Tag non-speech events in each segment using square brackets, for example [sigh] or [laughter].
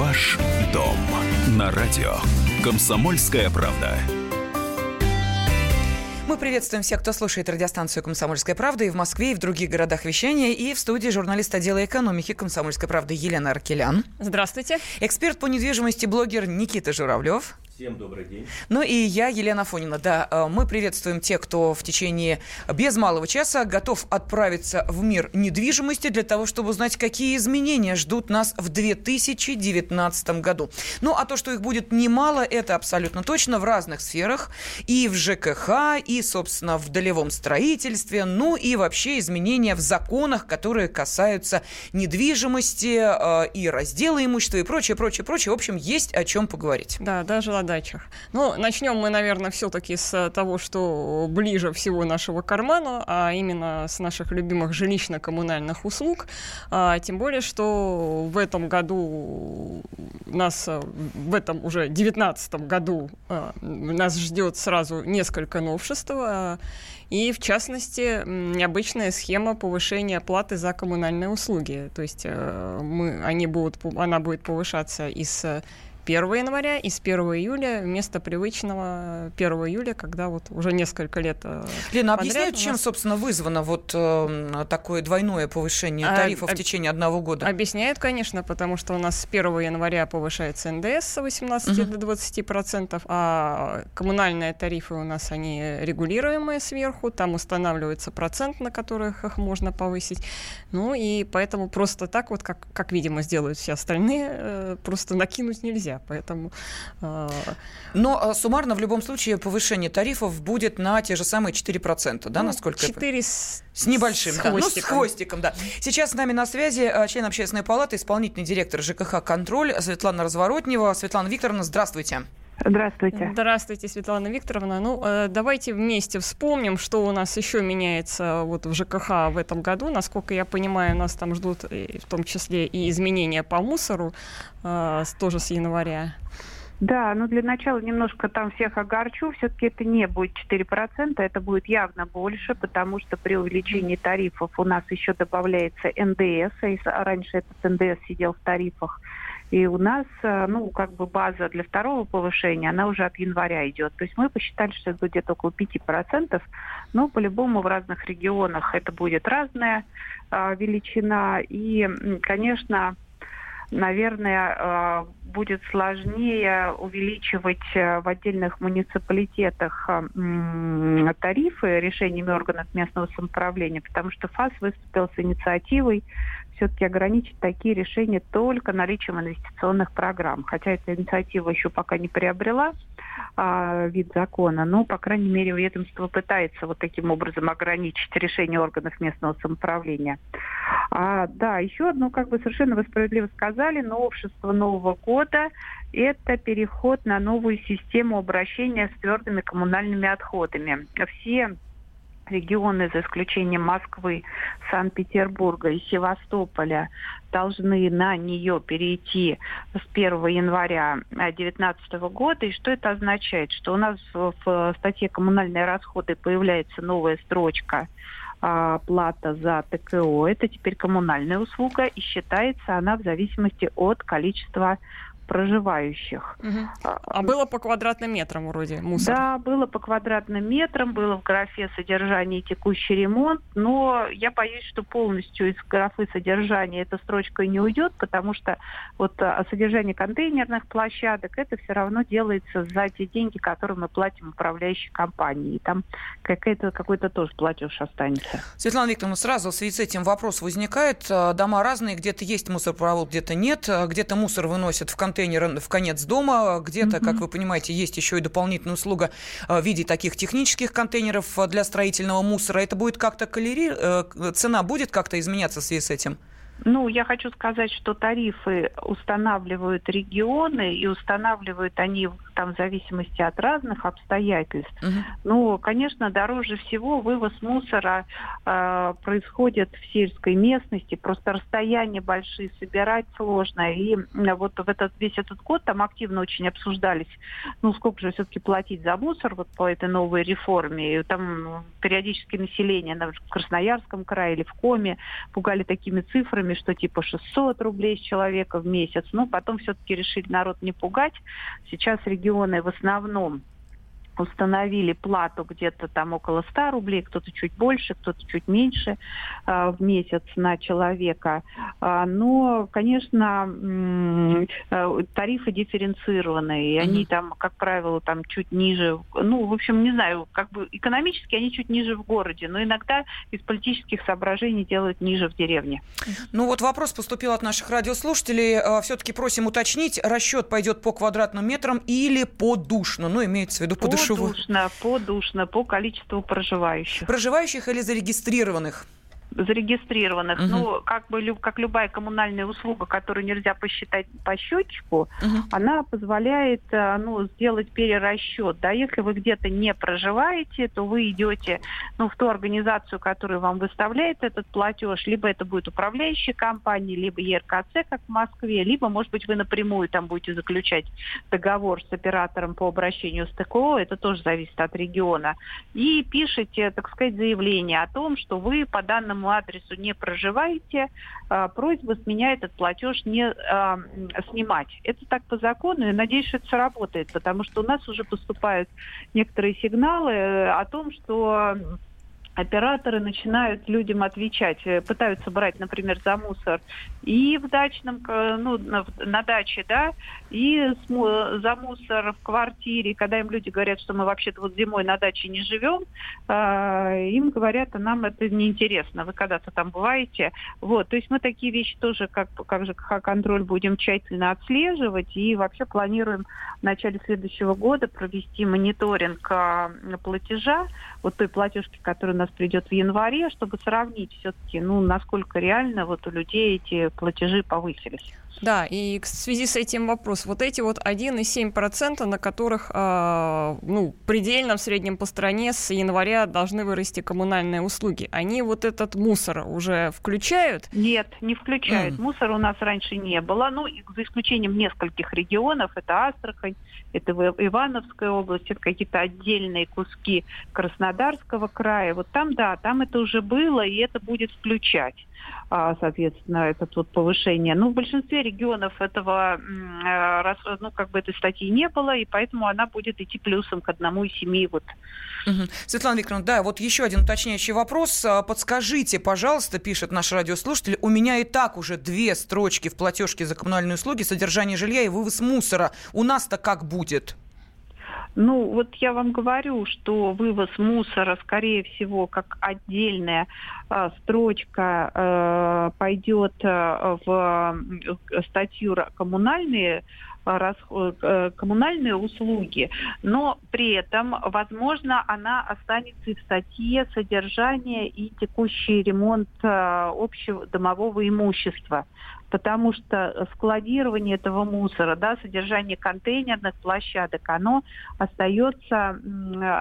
Ваш дом на радио. Комсомольская правда. Мы приветствуем всех, кто слушает радиостанцию «Комсомольская правда» и в Москве, и в других городах вещания. И в студии журналист отдела экономики «Комсомольской правды» Елена Аркелян. Здравствуйте. Эксперт по недвижимости, блогер Никита Журавлев. Всем добрый день. Ну и я, Елена Фонина. Да, э, мы приветствуем тех, кто в течение без малого часа готов отправиться в мир недвижимости для того, чтобы узнать, какие изменения ждут нас в 2019 году. Ну, а то, что их будет немало, это абсолютно точно в разных сферах. И в ЖКХ, и, собственно, в долевом строительстве, ну и вообще изменения в законах, которые касаются недвижимости э, и раздела имущества и прочее, прочее, прочее. В общем, есть о чем поговорить. Да, даже задачах. Ну, начнем мы, наверное, все-таки с того, что ближе всего нашего кармана, а именно с наших любимых жилищно-коммунальных услуг. А, тем более, что в этом году нас, в этом уже девятнадцатом году а, нас ждет сразу несколько новшеств. А, и, в частности, необычная схема повышения платы за коммунальные услуги. То есть э, мы, они будут, она будет повышаться из 1 января и с 1 июля вместо привычного 1 июля, когда вот уже несколько лет э, Лена, объясняют, нас... чем, собственно, вызвано вот э, такое двойное повышение а, тарифов а, в течение одного года? Объясняют, конечно, потому что у нас с 1 января повышается НДС с 18 угу. до 20 процентов, а коммунальные тарифы у нас, они регулируемые сверху, там устанавливается процент, на которых их можно повысить. Ну и поэтому просто так вот, как, как видимо, сделают все остальные, э, просто накинуть нельзя нельзя, поэтому... Э... Но а, суммарно в любом случае повышение тарифов будет на те же самые 4%, да, ну, насколько 4 я... с... с небольшим, с да, хвостиком. ну, с хвостиком, да. Сейчас с нами на связи а, член общественной палаты, исполнительный директор ЖКХ «Контроль» Светлана Разворотнева. Светлана Викторовна, здравствуйте. Здравствуйте. Здравствуйте, Светлана Викторовна. Ну, э, давайте вместе вспомним, что у нас еще меняется вот в ЖКХ в этом году. Насколько я понимаю, нас там ждут в том числе и изменения по мусору, э, тоже с января. Да, но для начала немножко там всех огорчу. Все-таки это не будет 4%, это будет явно больше, потому что при увеличении тарифов у нас еще добавляется НДС. И раньше этот НДС сидел в тарифах и у нас, э, ну, как бы база для второго повышения, она уже от января идет. То есть мы посчитали, что это будет около 5%, но по-любому в разных регионах это будет разная э, величина. И, конечно, наверное, э, будет сложнее увеличивать э, в отдельных муниципалитетах э, тарифы решениями органов местного самоуправления, потому что ФАС выступил с инициативой все-таки ограничить такие решения только наличием инвестиционных программ. Хотя эта инициатива еще пока не приобрела а, вид закона, но, по крайней мере, ведомство пытается вот таким образом ограничить решение органов местного самоуправления. А, да, еще одно, как бы совершенно вы справедливо сказали, новшество Нового года – это переход на новую систему обращения с твердыми коммунальными отходами. Все регионы, за исключением Москвы, Санкт-Петербурга и Севастополя, должны на нее перейти с 1 января 2019 года. И что это означает? Что у нас в статье «Коммунальные расходы» появляется новая строчка а, плата за ТКО. Это теперь коммунальная услуга, и считается она в зависимости от количества проживающих. Угу. А было по квадратным метрам вроде мусор? Да, было по квадратным метрам, было в графе содержание и текущий ремонт, но я боюсь, что полностью из графы содержания эта строчка не уйдет, потому что вот а, содержание контейнерных площадок, это все равно делается за те деньги, которые мы платим управляющей компании. И там какой-то какой-то тоже платеж останется. Светлана Викторовна, сразу в связи с этим вопрос возникает. Дома разные, где-то есть мусоропровод, где-то нет, где-то мусор выносят в контейнер контейнер в конец дома. Где-то, mm-hmm. как вы понимаете, есть еще и дополнительная услуга э, в виде таких технических контейнеров э, для строительного мусора. Это будет как-то калери... Э, цена будет как-то изменяться в связи с этим? Ну, я хочу сказать, что тарифы устанавливают регионы, и устанавливают они там в зависимости от разных обстоятельств. Угу. Ну, конечно, дороже всего вывоз мусора э, происходит в сельской местности, просто расстояния большие, собирать сложно. И вот в этот, весь этот год там активно очень обсуждались, ну, сколько же все-таки платить за мусор вот по этой новой реформе. И там периодически население в Красноярском крае или в Коме пугали такими цифрами, что типа 600 рублей с человека в месяц. Ну, потом все-таки решили народ не пугать. Сейчас регионы в основном установили плату где-то там около 100 рублей, кто-то чуть больше, кто-то чуть меньше э, в месяц на человека. Э, но, конечно, э, тарифы дифференцированные, и mm-hmm. они там, как правило, там чуть ниже, ну, в общем, не знаю, как бы экономически они чуть ниже в городе, но иногда из политических соображений делают ниже в деревне. Ну вот вопрос поступил от наших радиослушателей. Все-таки просим уточнить, расчет пойдет по квадратным метрам или по душно? Ну, имеется в виду по, душевой. Подушно, подушно, по количеству проживающих. Проживающих или зарегистрированных? Зарегистрированных. Угу. Ну, как бы как любая коммунальная услуга, которую нельзя посчитать по счетчику, угу. она позволяет э, ну, сделать перерасчет. Да, если вы где-то не проживаете, то вы идете ну, в ту организацию, которая вам выставляет этот платеж, либо это будет управляющая компания, либо ЕРКЦ, как в Москве, либо, может быть, вы напрямую там будете заключать договор с оператором по обращению с ТКО, это тоже зависит от региона, и пишете, так сказать, заявление о том, что вы по данным данному адресу не проживаете, а, просьба с меня этот платеж не а, снимать. Это так по закону, и надеюсь, что это сработает, потому что у нас уже поступают некоторые сигналы э, о том, что операторы начинают людям отвечать, э, пытаются брать, например, за мусор и в дачном, ну, на, даче, да, и за мусор в квартире, когда им люди говорят, что мы вообще-то вот зимой на даче не живем, э, им говорят, а нам это неинтересно, вы когда-то там бываете. Вот, то есть мы такие вещи тоже, как, как же контроль будем тщательно отслеживать и вообще планируем в начале следующего года провести мониторинг э, платежа, вот той платежки, которая у нас придет в январе, чтобы сравнить все-таки, ну, насколько реально вот у людей эти платежи повысились. Да, и в связи с этим вопрос. Вот эти вот 1,7%, на которых, э, ну, предельно в среднем по стране с января должны вырасти коммунальные услуги, они вот этот мусор уже включают? Нет, не включают. Mm. Мусора у нас раньше не было, ну, за исключением нескольких регионов, это Астрахань, это Ивановская область, это какие-то отдельные куски Краснодарского края. Вот там, да, там это уже было, и это будет включать. А, соответственно, это вот повышение. Ну, в большинстве регионов этого, э, ну, как бы этой статьи не было, и поэтому она будет идти плюсом к одному из семи. Вот. Угу. Светлана Викторовна, да, вот еще один уточняющий вопрос. А, подскажите, пожалуйста, пишет наш радиослушатель, у меня и так уже две строчки в платежке за коммунальные услуги, содержание жилья и вывоз мусора. У нас-то как будет? Ну, вот я вам говорю, что вывоз мусора, скорее всего, как отдельная э, строчка э, пойдет э, в статью коммунальные э, коммунальные услуги, но при этом, возможно, она останется и в статье содержание и текущий ремонт общего домового имущества потому что складирование этого мусора, да, содержание контейнерных площадок, оно остается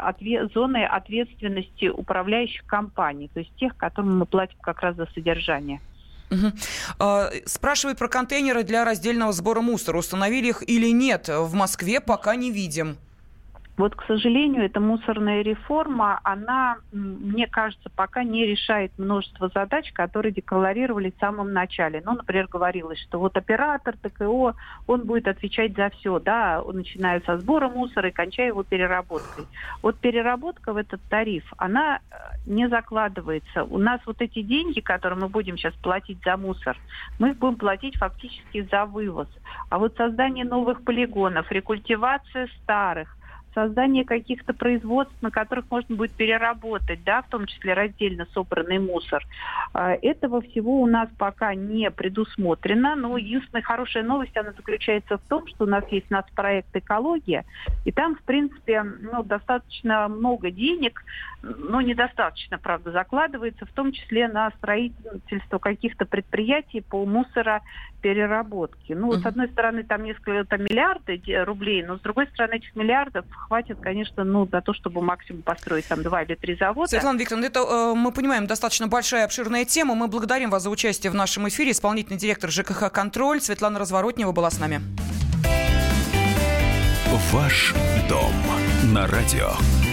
отве- зоной ответственности управляющих компаний, то есть тех, которым мы платим как раз за содержание. Угу. Спрашивают про контейнеры для раздельного сбора мусора. Установили их или нет? В Москве пока не видим. Вот, к сожалению, эта мусорная реформа, она, мне кажется, пока не решает множество задач, которые декларировали в самом начале. Ну, например, говорилось, что вот оператор ТКО, он будет отвечать за все, да, начиная со сбора мусора и кончая его переработкой. Вот переработка в этот тариф, она э, не закладывается. У нас вот эти деньги, которые мы будем сейчас платить за мусор, мы их будем платить фактически за вывоз. А вот создание новых полигонов, рекультивация старых, создание каких-то производств, на которых можно будет переработать, да, в том числе раздельно собранный мусор. А, этого всего у нас пока не предусмотрено, но единственная хорошая новость, она заключается в том, что у нас есть нацпроект «Экология», и там, в принципе, ну, достаточно много денег ну, недостаточно, правда, закладывается, в том числе на строительство каких-то предприятий по мусоропереработке. Ну, uh-huh. с одной стороны, там несколько там, миллиарды рублей, но с другой стороны, этих миллиардов хватит, конечно, ну, за то, чтобы максимум построить там два или три завода. Светлана Викторовна, это, э, мы понимаем, достаточно большая, обширная тема. Мы благодарим вас за участие в нашем эфире. Исполнительный директор ЖКХ «Контроль» Светлана Разворотнева была с нами. Ваш дом на радио.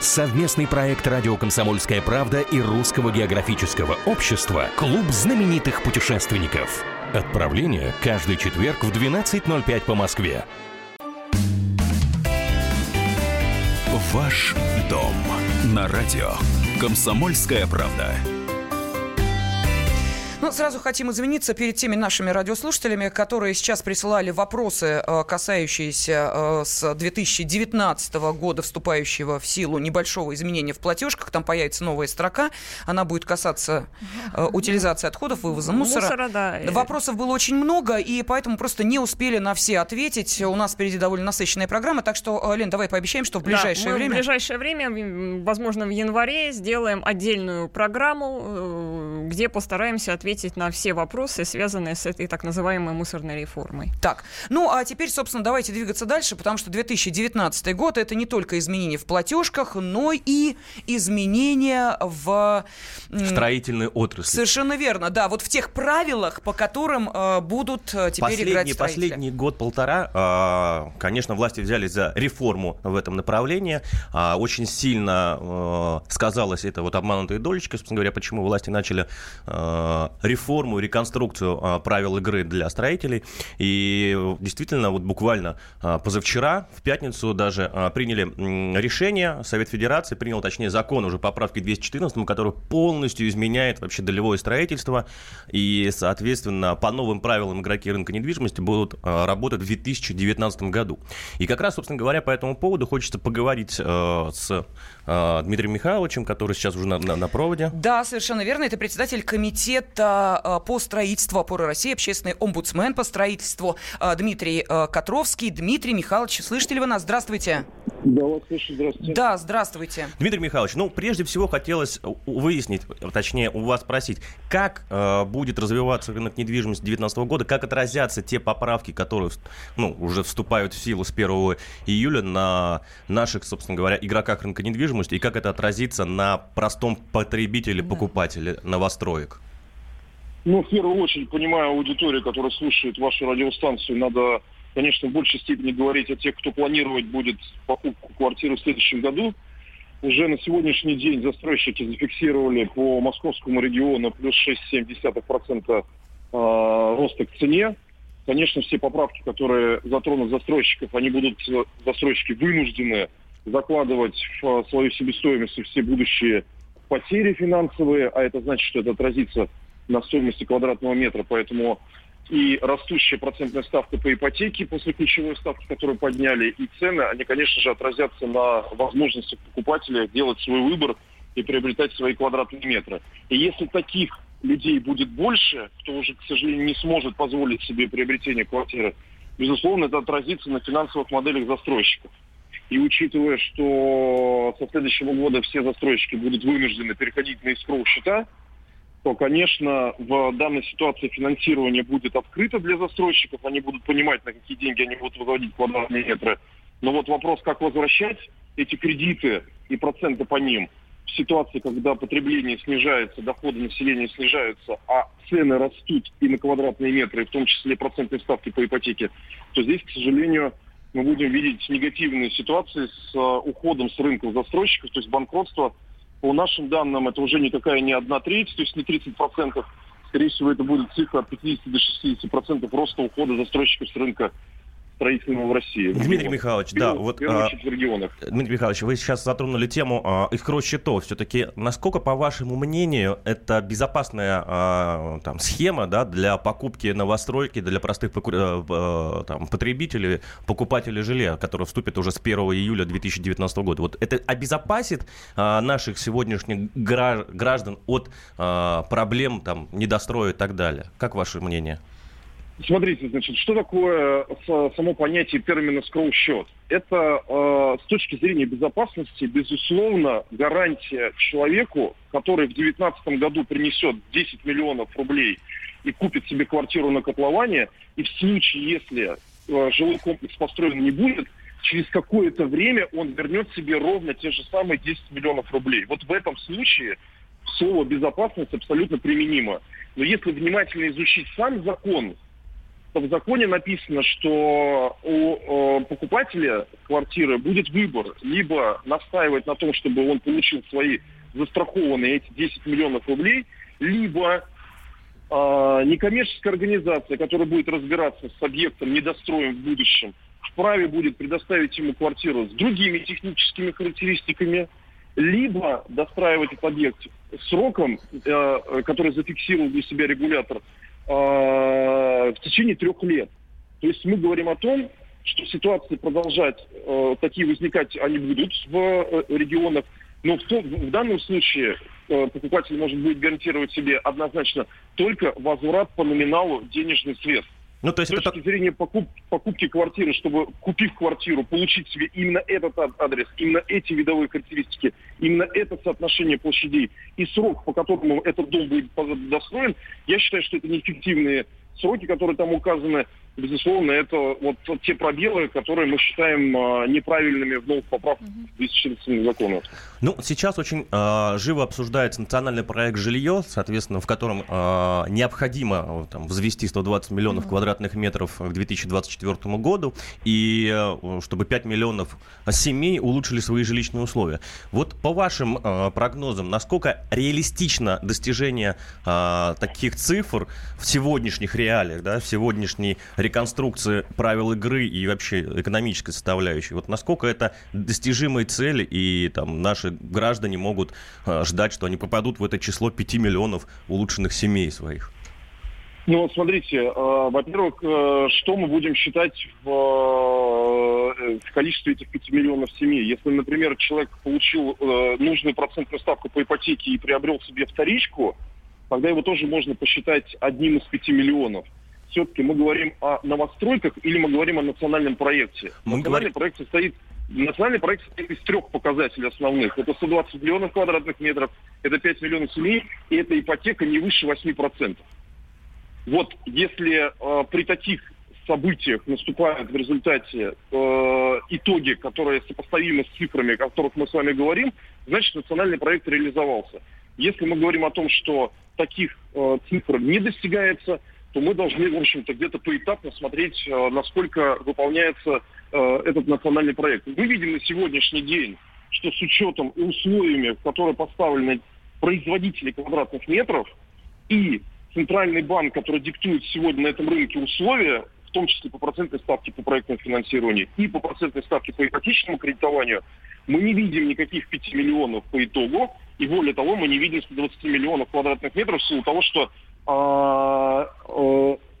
Совместный проект «Радио Комсомольская правда» и Русского географического общества «Клуб знаменитых путешественников». Отправление каждый четверг в 12.05 по Москве. Ваш дом на радио. Комсомольская правда. Ну, сразу хотим извиниться перед теми нашими радиослушателями, которые сейчас присылали вопросы, э, касающиеся э, с 2019 года вступающего в силу небольшого изменения в платежках. Там появится новая строка. Она будет касаться э, утилизации отходов, вывоза мусора. Мусора, да. Вопросов было очень много, и поэтому просто не успели на все ответить. У нас впереди довольно насыщенная программа, так что, Лен, давай пообещаем, что в ближайшее да, мы время... в ближайшее время, возможно, в январе, сделаем отдельную программу, где постараемся ответить ответить на все вопросы, связанные с этой так называемой мусорной реформой. Так, ну а теперь, собственно, давайте двигаться дальше, потому что 2019 год это не только изменения в платежках, но и изменения в... Строительной отрасли. Совершенно верно, да, вот в тех правилах, по которым э, будут э, теперь последний, играть строители. Последний год-полтора, э, конечно, власти взялись за реформу в этом направлении. Э, очень сильно э, сказалось это вот обманутые долечки, собственно говоря, почему власти начали э, реформу, реконструкцию а, правил игры для строителей. И действительно, вот буквально а, позавчера, в пятницу даже а, приняли решение, Совет Федерации принял, точнее, закон уже поправки 214, который полностью изменяет вообще долевое строительство. И, соответственно, по новым правилам игроки рынка недвижимости будут работать в 2019 году. И как раз, собственно говоря, по этому поводу хочется поговорить с Дмитрием Михайловичем, который сейчас уже на, на, на проводе. Да, совершенно верно. Это председатель комитета а, по строительству опоры России, общественный омбудсмен по строительству а, Дмитрий а, Котровский. Дмитрий Михайлович, слышите ли вы нас? Здравствуйте. Да, вас слышу, здравствуйте. Да, здравствуйте. Дмитрий Михайлович, ну, прежде всего хотелось выяснить, точнее, у вас спросить, как э, будет развиваться рынок недвижимости 2019 года, как отразятся те поправки, которые, ну, уже вступают в силу с 1 июля на наших, собственно говоря, игроках рынка недвижимости, и как это отразится на простом потребителе, покупателе да. новостроек? Ну, в первую очередь, понимая аудиторию, которая слушает вашу радиостанцию, надо, конечно, в большей степени говорить о тех, кто планировать будет покупку квартиры в следующем году. Уже на сегодняшний день застройщики зафиксировали по московскому региону плюс 6,7% а, роста к цене. Конечно, все поправки, которые затронут застройщиков, они будут застройщики вынуждены закладывать в свою себестоимость все будущие потери финансовые, а это значит, что это отразится на стоимости квадратного метра, поэтому и растущая процентная ставка по ипотеке после ключевой ставки, которую подняли, и цены, они, конечно же, отразятся на возможности покупателя делать свой выбор и приобретать свои квадратные метры. И если таких людей будет больше, кто уже, к сожалению, не сможет позволить себе приобретение квартиры, безусловно, это отразится на финансовых моделях застройщиков. И учитывая, что со следующего года все застройщики будут вынуждены переходить на искровые счета, то, конечно, в данной ситуации финансирование будет открыто для застройщиков, они будут понимать, на какие деньги они будут выводить квадратные метры. Но вот вопрос, как возвращать эти кредиты и проценты по ним в ситуации, когда потребление снижается, доходы населения снижаются, а цены растут и на квадратные метры, в том числе процентные ставки по ипотеке, то здесь, к сожалению, мы будем видеть негативные ситуации с э, уходом с рынка застройщиков, то есть банкротство – по нашим данным, это уже никакая не одна треть, то есть не 30%. Скорее всего, это будет цифра от 50 до 60% роста ухода застройщиков с рынка строительного в России. Дмитрий в Михайлович, да, вот... В первую очередь в регионах. Дмитрий Михайлович, вы сейчас затронули тему а, счетов. Все-таки насколько, по вашему мнению, это безопасная а, там, схема да, для покупки новостройки, для простых а, там, потребителей, покупателей жилья, которое вступит уже с 1 июля 2019 года? Вот это обезопасит а, наших сегодняшних граждан от а, проблем там, недостроя и так далее? Как ваше мнение? Смотрите, значит, что такое само понятие термина «скроу-счет»? Это э, с точки зрения безопасности, безусловно, гарантия человеку, который в 2019 году принесет 10 миллионов рублей и купит себе квартиру на котловане, и в случае, если э, жилой комплекс построен не будет, через какое-то время он вернет себе ровно те же самые 10 миллионов рублей. Вот в этом случае слово «безопасность» абсолютно применимо. Но если внимательно изучить сам закон, в законе написано, что у покупателя квартиры будет выбор либо настаивать на том, чтобы он получил свои застрахованные эти 10 миллионов рублей, либо э, некоммерческая организация, которая будет разбираться с объектом недостроем в будущем, вправе будет предоставить ему квартиру с другими техническими характеристиками, либо достраивать этот объект сроком, э, который зафиксировал для себя регулятор, Э, в течение трех лет. То есть мы говорим о том, что ситуации продолжать э, такие возникать они будут в э, регионах, но в, том, в данном случае э, покупатель может будет гарантировать себе однозначно только возврат по номиналу денежных средств. Ну, то есть С точки это... зрения покуп, покупки квартиры, чтобы, купив квартиру, получить себе именно этот адрес, именно эти видовые характеристики, именно это соотношение площадей и срок, по которому этот дом будет достроен, я считаю, что это неэффективные сроки, которые там указаны, безусловно, это вот те пробелы, которые мы считаем а, неправильными в новых поправках 2014 закона. Ну, сейчас очень э, живо обсуждается национальный проект «Жилье», соответственно, в котором э, необходимо там, взвести 120 миллионов квадратных метров к 2024 году, и э, чтобы 5 миллионов семей улучшили свои жилищные условия. Вот по вашим э, прогнозам, насколько реалистично достижение э, таких цифр в сегодняшних реалиях, да, в сегодняшней реконструкции правил игры и вообще экономической составляющей? Вот насколько это достижимые цели и там наши граждане могут э, ждать, что они попадут в это число 5 миллионов улучшенных семей своих? Ну, вот смотрите, э, во-первых, э, что мы будем считать в, э, в количестве этих 5 миллионов семей? Если, например, человек получил э, нужную процентную ставку по ипотеке и приобрел себе вторичку, тогда его тоже можно посчитать одним из 5 миллионов. Все-таки мы говорим о новостройках или мы говорим о национальном проекте? Мы Национальный говорим... проект состоит Национальный проект состоит из трех показателей основных. Это 120 миллионов квадратных метров, это 5 миллионов семей, и это ипотека не выше 8%. Вот если э, при таких событиях наступают в результате э, итоги, которые сопоставимы с цифрами, о которых мы с вами говорим, значит национальный проект реализовался. Если мы говорим о том, что таких э, цифр не достигается, то мы должны, в общем-то, где-то поэтапно смотреть, э, насколько выполняется э, этот национальный проект. Мы видим на сегодняшний день, что с учетом и условиями, которые поставлены производители квадратных метров и центральный банк, который диктует сегодня на этом рынке условия, в том числе по процентной ставке по проектному финансированию и по процентной ставке по ипотечному кредитованию, мы не видим никаких 5 миллионов по итогу, и более того, мы не видим 120 миллионов квадратных метров в силу того, что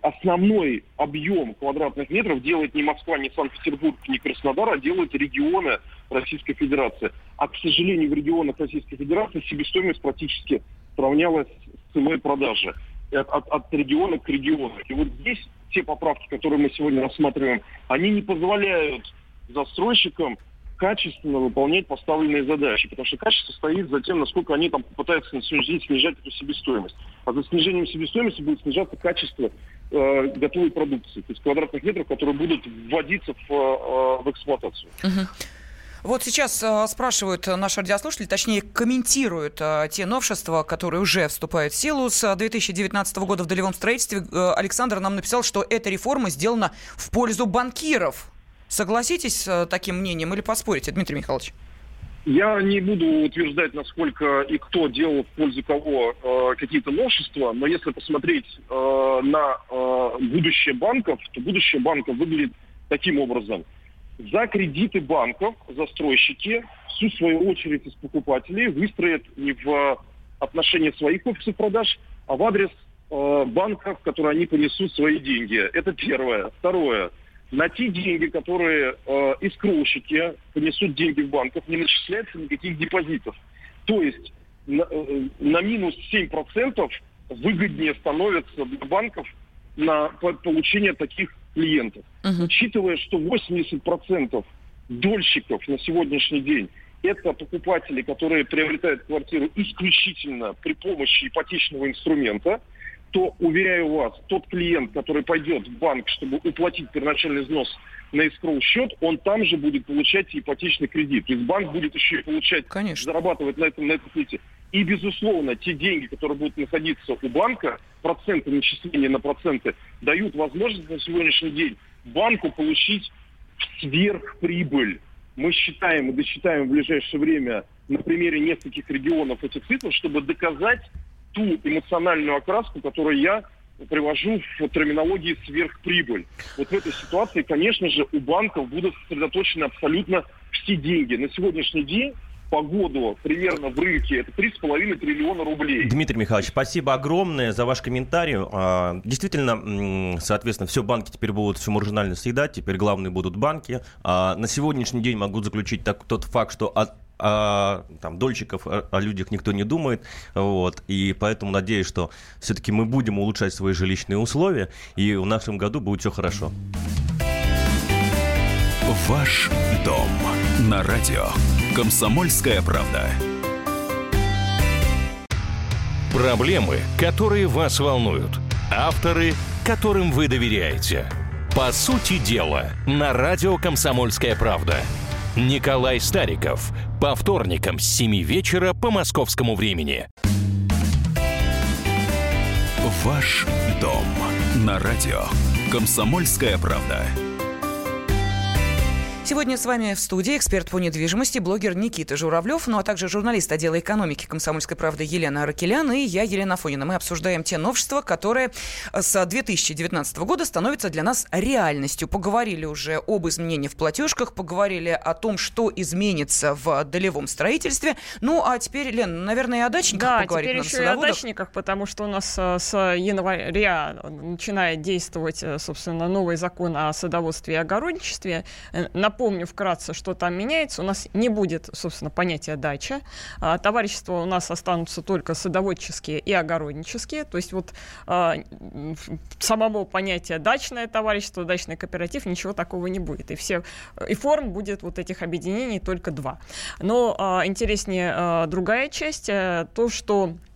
основной объем квадратных метров делает не Москва, не Санкт-Петербург, не Краснодар, а делают регионы Российской Федерации. А, к сожалению, в регионах Российской Федерации себестоимость практически сравнялась с ценой продажи от, от, от региона к региону. И вот здесь те поправки, которые мы сегодня рассматриваем, они не позволяют застройщикам качественно выполнять поставленные задачи. Потому что качество стоит за тем, насколько они там попытаются день снижать эту себестоимость. А за снижением себестоимости будет снижаться качество э, готовой продукции, то есть квадратных метров, которые будут вводиться в, э, в эксплуатацию. Вот сейчас э, спрашивают наши радиослушатели, точнее комментируют э, те новшества, которые уже вступают в силу с 2019 года в долевом строительстве. Э, Александр нам написал, что эта реформа сделана в пользу банкиров. Согласитесь с таким мнением или поспорите, Дмитрий Михайлович? Я не буду утверждать, насколько и кто делал в пользу кого э, какие-то новшества, но если посмотреть э, на э, будущее банков, то будущее банков выглядит таким образом. За кредиты банков застройщики всю свою очередь из покупателей выстроят не в отношении своих офисов продаж, а в адрес э, банков, в которые они понесут свои деньги. Это первое. Второе. На те деньги, которые э, искроущики понесут деньги в банках, не начисляется никаких депозитов. То есть на, э, на минус 7% выгоднее становится для банков на получение таких клиентов. Uh-huh. Учитывая, что 80% дольщиков на сегодняшний день это покупатели, которые приобретают квартиру исключительно при помощи ипотечного инструмента, то, уверяю вас, тот клиент, который пойдет в банк, чтобы уплатить первоначальный взнос на escrow счет, он там же будет получать ипотечный кредит. То есть банк будет еще и получать, Конечно. зарабатывать на этом, на этом кредите. И, безусловно, те деньги, которые будут находиться у банка, проценты начисления на проценты, дают возможность на сегодняшний день банку получить сверхприбыль мы считаем и досчитаем в ближайшее время на примере нескольких регионов этих цифр, чтобы доказать ту эмоциональную окраску, которую я привожу в терминологии сверхприбыль. Вот в этой ситуации, конечно же, у банков будут сосредоточены абсолютно все деньги. На сегодняшний день по году примерно в рынке это 3,5 триллиона рублей. Дмитрий Михайлович, спасибо огромное за ваш комментарий. А, действительно, соответственно, все банки теперь будут все маржинально съедать, теперь главные будут банки. А, на сегодняшний день могу заключить так, тот факт, что от а там дольщиков, о, людях никто не думает, вот, и поэтому надеюсь, что все-таки мы будем улучшать свои жилищные условия, и в нашем году будет все хорошо. Ваш дом на радио. Комсомольская правда. Проблемы, которые вас волнуют. Авторы, которым вы доверяете. По сути дела, на радио «Комсомольская правда». Николай Стариков. По вторникам с 7 вечера по московскому времени. Ваш дом на радио «Комсомольская правда». Сегодня с вами в студии эксперт по недвижимости, блогер Никита Журавлев, ну а также журналист отдела экономики «Комсомольской правды» Елена Аракелян и я, Елена Фонина. Мы обсуждаем те новшества, которые с 2019 года становятся для нас реальностью. Поговорили уже об изменениях в платежках, поговорили о том, что изменится в долевом строительстве. Ну а теперь, Лен, наверное, и о дачниках да, поговорить. Теперь еще и о дачниках, потому что у нас э, с января начинает действовать, э, собственно, новый закон о садоводстве и огородничестве. Э, Напомню вкратце, что там меняется. У нас не будет, собственно, понятия дача. А, товарищества у нас останутся только садоводческие и огороднические. То есть вот а, самого понятия дачное товарищество, дачный кооператив, ничего такого не будет. И, все, и форм будет вот этих объединений только два. Но а, интереснее а, другая часть, а, то, что Э,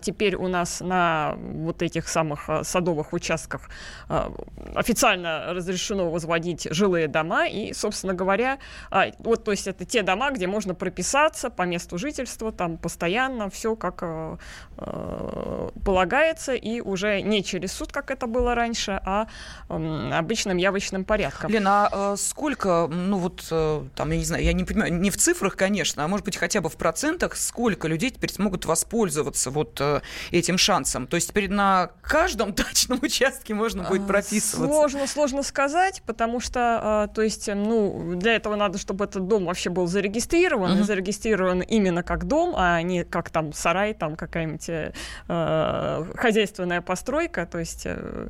теперь у нас на вот этих самых э, садовых участках э, официально разрешено возводить жилые дома. И, собственно говоря, а, вот, то есть это те дома, где можно прописаться по месту жительства, там постоянно все как полагается, и уже не через суд, как это было раньше, а обычным явочным порядком. Лена, а сколько, ну вот, там, я не знаю, я не понимаю, не в цифрах, конечно, а может быть хотя бы в процентах, сколько людей теперь смогут воспользоваться вот вот э, этим шансом? То есть теперь на каждом [laughs] дачном участке можно будет а, прописываться? Сложно, сложно сказать, потому что, э, то есть, ну, для этого надо, чтобы этот дом вообще был зарегистрирован, uh-huh. зарегистрирован именно как дом, а не как там сарай, там какая-нибудь э, э хозяйственная постройка. То есть э,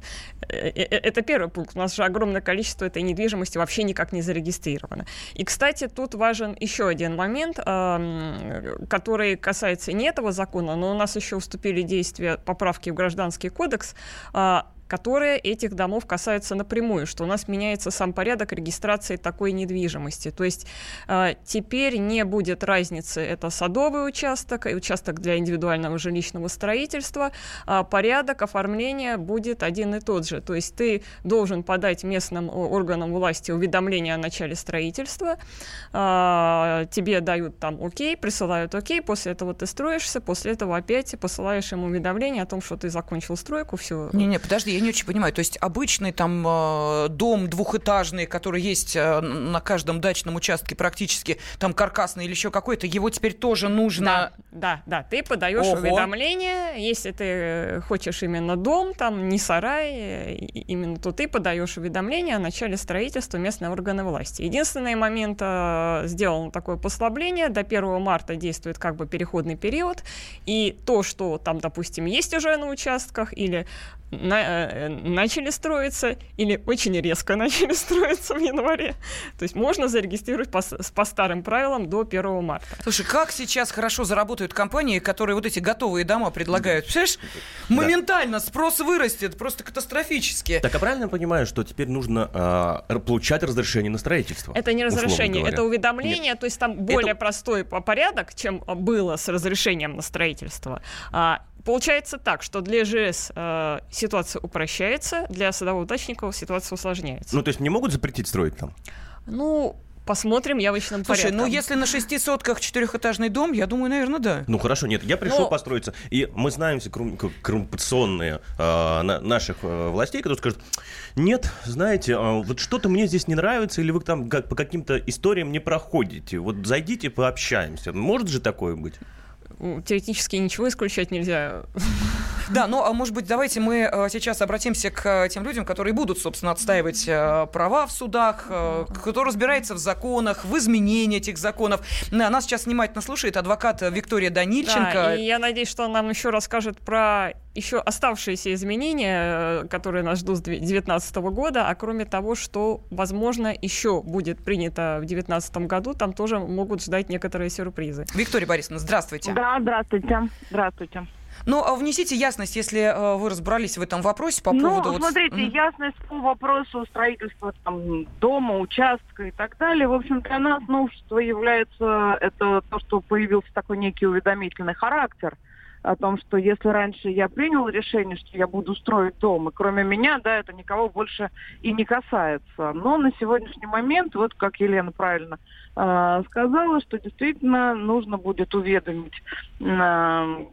э, это первый пункт. У нас же огромное количество этой недвижимости вообще никак не зарегистрировано. И, кстати, тут важен еще один момент, э, который касается не этого закона, но у нас еще уступили действия поправки в Гражданский кодекс, а, которые этих домов касаются напрямую, что у нас меняется сам порядок регистрации такой недвижимости. То есть э, теперь не будет разницы, это садовый участок и участок для индивидуального жилищного строительства, а порядок оформления будет один и тот же. То есть ты должен подать местным органам власти уведомление о начале строительства, э, тебе дают там окей, присылают окей, после этого ты строишься, после этого опять посылаешь им уведомление о том, что ты закончил стройку, все. Не-не, подожди, я не очень понимаю. То есть обычный там э, дом двухэтажный, который есть э, на каждом дачном участке практически, там каркасный или еще какой-то, его теперь тоже нужно... Да, да, да. Ты подаешь Ого. уведомление, если ты хочешь именно дом, там не сарай, именно то ты подаешь уведомление о начале строительства местной органы власти. Единственный момент сделал такое послабление, до 1 марта действует как бы переходный период, и то, что там, допустим, есть уже на участках или на, э, начали строиться или очень резко [laughs] начали строиться в январе. То есть можно зарегистрировать по, по старым правилам до 1 марта. Слушай, как сейчас хорошо заработают компании, которые вот эти готовые дома предлагают? Представляешь? Моментально спрос вырастет, просто катастрофически. Так, а правильно я понимаю, что теперь нужно э, получать разрешение на строительство? Это не разрешение, это уведомление, Нет. то есть там более это... простой порядок, чем было с разрешением на строительство. А, Получается так, что для ЖС э, ситуация упрощается, для садоводочников ситуация усложняется. Ну, то есть не могут запретить строить там? Ну, Посмотрим явочным Слушай, порядком. ну если на шести сотках четырехэтажный дом, я думаю, наверное, да. Ну хорошо, нет, я пришел Но... построиться, и мы знаем все коррупционные э, наших э, властей, которые скажут, нет, знаете, э, вот что-то мне здесь не нравится, или вы там как, по каким-то историям не проходите, вот зайдите, пообщаемся. Может же такое быть? Теоретически ничего исключать нельзя. [laughs] Да, ну, а может быть, давайте мы э, сейчас обратимся к тем людям, которые будут, собственно, отстаивать э, права в судах, э, кто разбирается в законах, в изменении этих законов. Нас сейчас внимательно слушает адвокат Виктория Данильченко. Да, и я надеюсь, что он нам еще расскажет про еще оставшиеся изменения, которые нас ждут с 2019 года, а кроме того, что, возможно, еще будет принято в 2019 году, там тоже могут ждать некоторые сюрпризы. Виктория Борисовна, здравствуйте. Да, здравствуйте. Здравствуйте. Ну, а внесите ясность, если э, вы разобрались в этом вопросе по ну, поводу... Ну, смотрите, вот... ясность по вопросу строительства там, дома, участка и так далее. В общем, для нас новшество является это то, что появился такой некий уведомительный характер о том, что если раньше я принял решение, что я буду строить дом, и кроме меня, да, это никого больше и не касается. Но на сегодняшний момент, вот как Елена правильно э, сказала, что действительно нужно будет уведомить э,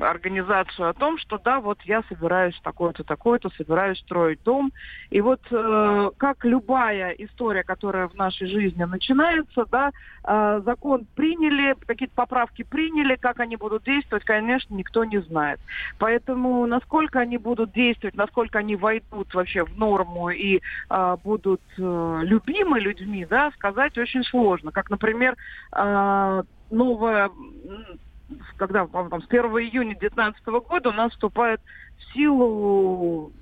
организацию о том, что да, вот я собираюсь такое-то, такое-то, собираюсь строить дом. И вот э, как любая история, которая в нашей жизни начинается, да, э, закон приняли, какие-то поправки приняли, как они будут действовать, конечно, никто не знает. Поэтому насколько они будут действовать, насколько они войдут вообще в норму и э, будут э, любимы людьми, да, сказать очень сложно. Как, например, э, новая когда там, с 1 июня 2019 года у нас вступает в силу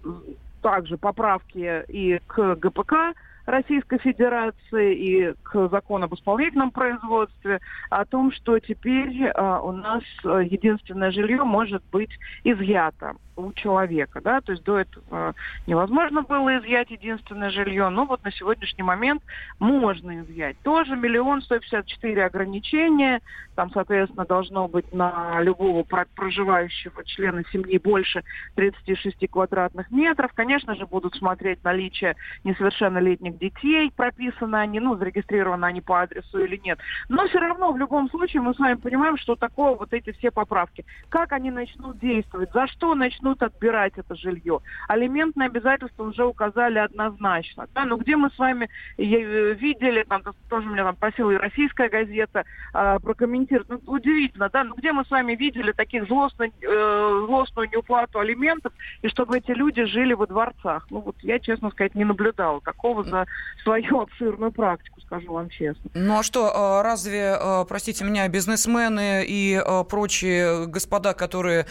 также поправки и к ГПК Российской Федерации и к закону об исполнительном производстве о том, что теперь э, у нас э, единственное жилье может быть изъято у человека, да, то есть до этого невозможно было изъять единственное жилье, но вот на сегодняшний момент можно изъять. Тоже миллион сто пятьдесят четыре ограничения, там, соответственно, должно быть на любого проживающего члена семьи больше 36 квадратных метров. Конечно же, будут смотреть наличие несовершеннолетних детей, прописаны они, ну, зарегистрированы они по адресу или нет. Но все равно, в любом случае, мы с вами понимаем, что такое вот эти все поправки. Как они начнут действовать, за что начнут начнут отбирать это жилье. Алиментные обязательства уже указали однозначно. Да, но где мы с вами э, видели, там тоже меня там просила и российская газета э, прокомментировать, ну, удивительно, да, но где мы с вами видели таких злостных, э, злостную неуплату алиментов, и чтобы эти люди жили во дворцах. Ну вот я, честно сказать, не наблюдала такого за свою обширную практику, скажу вам честно. Ну а что, э, разве, э, простите меня, бизнесмены и прочие господа, которые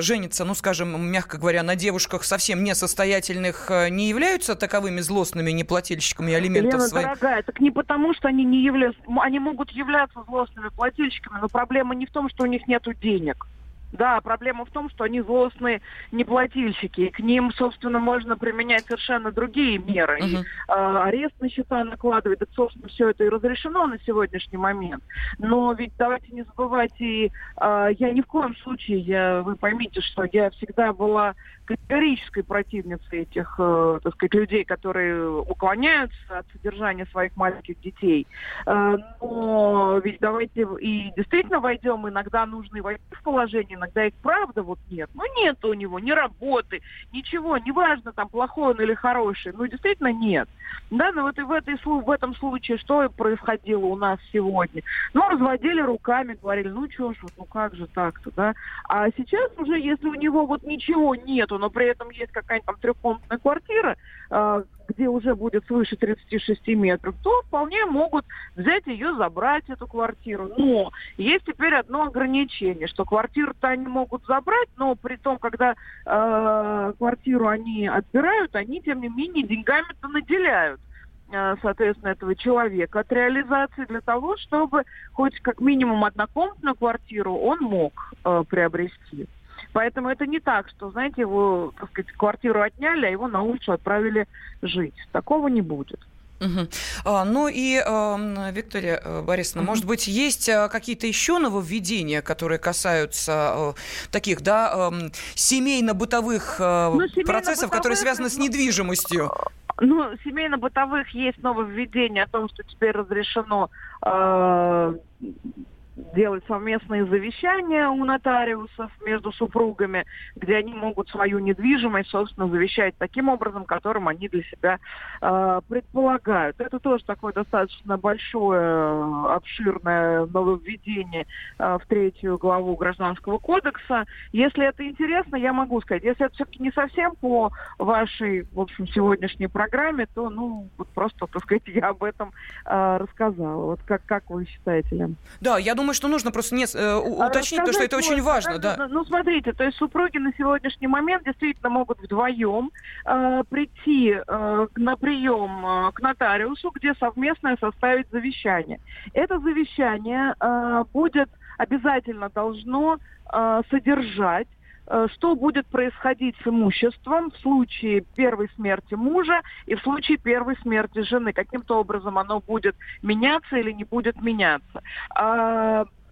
женятся, ну скажем, скажем, мягко говоря, на девушках совсем несостоятельных э, не являются таковыми злостными неплательщиками алиментов Лена, своим? дорогая, так не потому, что они не являются... Они могут являться злостными плательщиками, но проблема не в том, что у них нет денег. Да, проблема в том, что они злостные неплательщики, и к ним, собственно, можно применять совершенно другие меры. Uh-huh. И, э, арест на счета накладывать, это, собственно, все это и разрешено на сегодняшний момент. Но ведь давайте не забывать, и э, я ни в коем случае, я, вы поймите, что я всегда была категорической противницей этих, э, так сказать, людей, которые уклоняются от содержания своих маленьких детей. Э, но ведь давайте и действительно войдем, иногда нужно и войти в положение иногда их правда вот нет. Ну, нет у него ни работы, ничего, неважно, там, плохой он или хороший, ну, действительно нет. Да, но вот и в, этой, в этом случае что происходило у нас сегодня? Ну, разводили руками, говорили, ну, что ж, вот, ну, как же так-то, да? А сейчас уже, если у него вот ничего нету, но при этом есть какая-нибудь там трехкомнатная квартира, э, где уже будет свыше 36 метров, то вполне могут взять ее, забрать, эту квартиру. Но есть теперь одно ограничение, что квартиру-то они могут забрать, но при том, когда э, квартиру они отбирают, они, тем не менее, деньгами-то наделяют э, соответственно, этого человека от реализации для того, чтобы хоть как минимум однокомнатную квартиру он мог э, приобрести. Поэтому это не так, что, знаете, его, так сказать, квартиру отняли, а его на улицу отправили жить. Такого не будет. Угу. А, ну и, э, Виктория э, Борисовна, угу. может быть, есть э, какие-то еще нововведения, которые касаются э, таких, да, э, семейно-бытовых э, ну, семейно процессов, которые связаны с недвижимостью? Ну, семейно-бытовых есть нововведение о том, что теперь разрешено э, делать совместные завещания у нотариусов между супругами, где они могут свою недвижимость, собственно, завещать таким образом, которым они для себя э, предполагают. Это тоже такое достаточно большое, обширное нововведение э, в третью главу Гражданского кодекса. Если это интересно, я могу сказать. Если это все-таки не совсем по вашей, в общем, сегодняшней программе, то, ну, вот просто, так сказать, [laughs] я об этом э, рассказала. Вот как, как вы считаете, Лен? Да, я думаю, думаю, что нужно просто не, э, а уточнить, потому что это очень важно. Да. Ну, смотрите, то есть супруги на сегодняшний момент действительно могут вдвоем э, прийти э, на прием э, к нотариусу, где совместно составить завещание. Это завещание э, будет обязательно должно э, содержать что будет происходить с имуществом в случае первой смерти мужа и в случае первой смерти жены. Каким-то образом оно будет меняться или не будет меняться.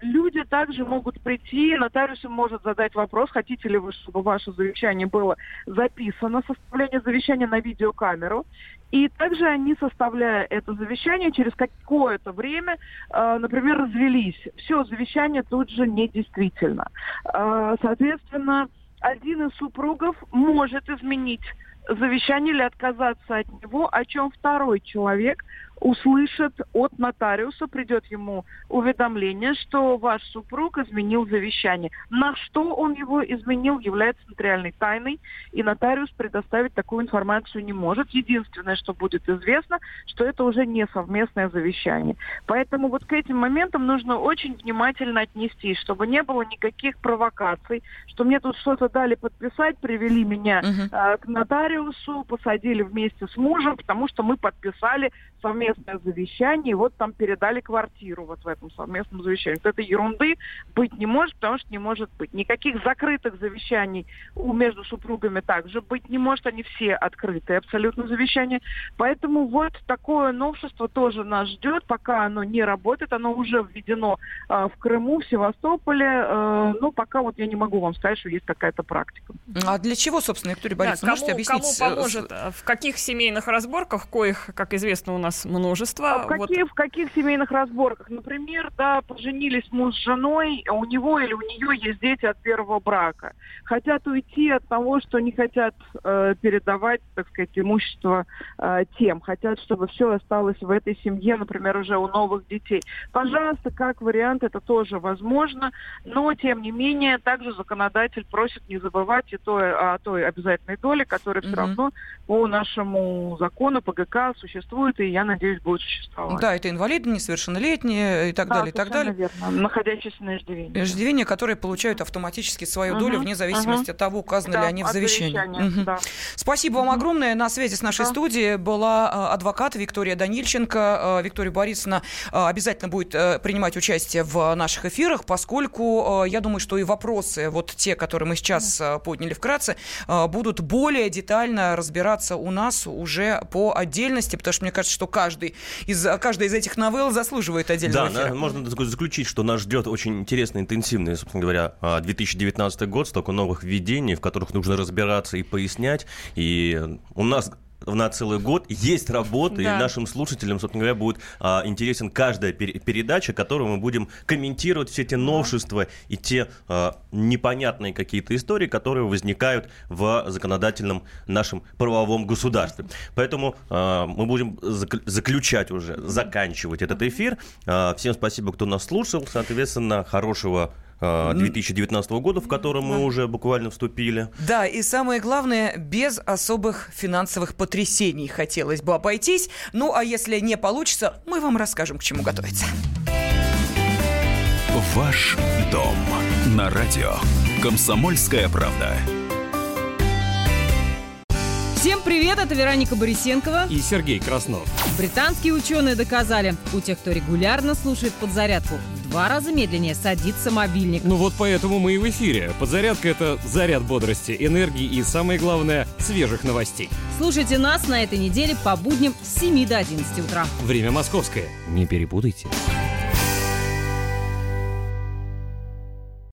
Люди также могут прийти, нотариус им может задать вопрос, хотите ли вы, чтобы ваше завещание было записано, составление завещания на видеокамеру. И также они, составляя это завещание, через какое-то время, э, например, развелись. Все, завещание тут же недействительно. Э, соответственно, один из супругов может изменить завещание или отказаться от него, о чем второй человек услышит от нотариуса, придет ему уведомление, что ваш супруг изменил завещание. На что он его изменил, является нотариальной тайной, и нотариус предоставить такую информацию не может. Единственное, что будет известно, что это уже не совместное завещание. Поэтому вот к этим моментам нужно очень внимательно отнестись, чтобы не было никаких провокаций, что мне тут что-то дали подписать, привели меня uh-huh. э, к нотариусу, посадили вместе с мужем, потому что мы подписали совместное завещание, и вот там передали квартиру вот в этом совместном завещании. Вот этой ерунды быть не может, потому что не может быть. Никаких закрытых завещаний у, между супругами также быть не может. Они все открытые абсолютно завещания. Поэтому вот такое новшество тоже нас ждет, пока оно не работает. Оно уже введено э, в Крыму, в Севастополе. Э, но пока вот я не могу вам сказать, что есть какая-то практика. А для чего, собственно, Виктория Борисовна, да, можете объяснить? Кому поможет? В каких семейных разборках, коих, как известно, у нас множество. А в, какие, вот... в каких семейных разборках? Например, да, поженились муж с женой, а у него или у нее есть дети от первого брака. Хотят уйти от того, что не хотят э, передавать, так сказать, имущество э, тем. Хотят, чтобы все осталось в этой семье, например, уже у новых детей. Пожалуйста, как вариант, это тоже возможно, но, тем не менее, также законодатель просит не забывать и той, о той обязательной доле, которая mm-hmm. все равно по нашему закону, по ГК существует, и я надеюсь, будет существовать. Да, это инвалиды, несовершеннолетние и так да, далее, и так далее. верно, находящиеся на иждивении. Иждивения, которые получают автоматически свою угу, долю вне зависимости угу. от того, указаны да, ли они в завещании. Угу. Да. Спасибо угу. вам огромное. На связи с нашей да. студией была а, адвокат Виктория Данильченко. А, Виктория Борисовна а, обязательно будет э, принимать участие в наших эфирах, поскольку я думаю, что и вопросы, вот те, которые мы сейчас подняли вкратце, будут более детально разбираться у нас уже по отдельности, потому что мне кажется, что каждый из, каждая из этих новелл заслуживает отдельного Да, на, можно заключить, что нас ждет очень интересный, интенсивный, собственно говоря, 2019 год, столько новых введений, в которых нужно разбираться и пояснять. И у нас на целый год. Есть работа, Да. и нашим слушателям, собственно говоря, будет а, интересен каждая пер- передача, которую мы будем комментировать все те новшества и те а, непонятные какие-то истории, которые возникают в законодательном нашем правовом государстве. Поэтому а, мы будем зак- заключать уже, заканчивать этот эфир. А, всем спасибо, кто нас слушал. Соответственно, хорошего 2019 года, в котором мы уже буквально вступили. Да, и самое главное, без особых финансовых потрясений хотелось бы обойтись. Ну, а если не получится, мы вам расскажем, к чему готовиться. Ваш дом на радио. Комсомольская правда. Всем привет, это Вероника Борисенкова. и Сергей Краснов. Британские ученые доказали, у тех, кто регулярно слушает подзарядку, в два раза медленнее садится мобильник. Ну вот поэтому мы и в эфире. Подзарядка — это заряд бодрости, энергии и, самое главное, свежих новостей. Слушайте нас на этой неделе по будням с 7 до 11 утра. Время московское. Не перепутайте.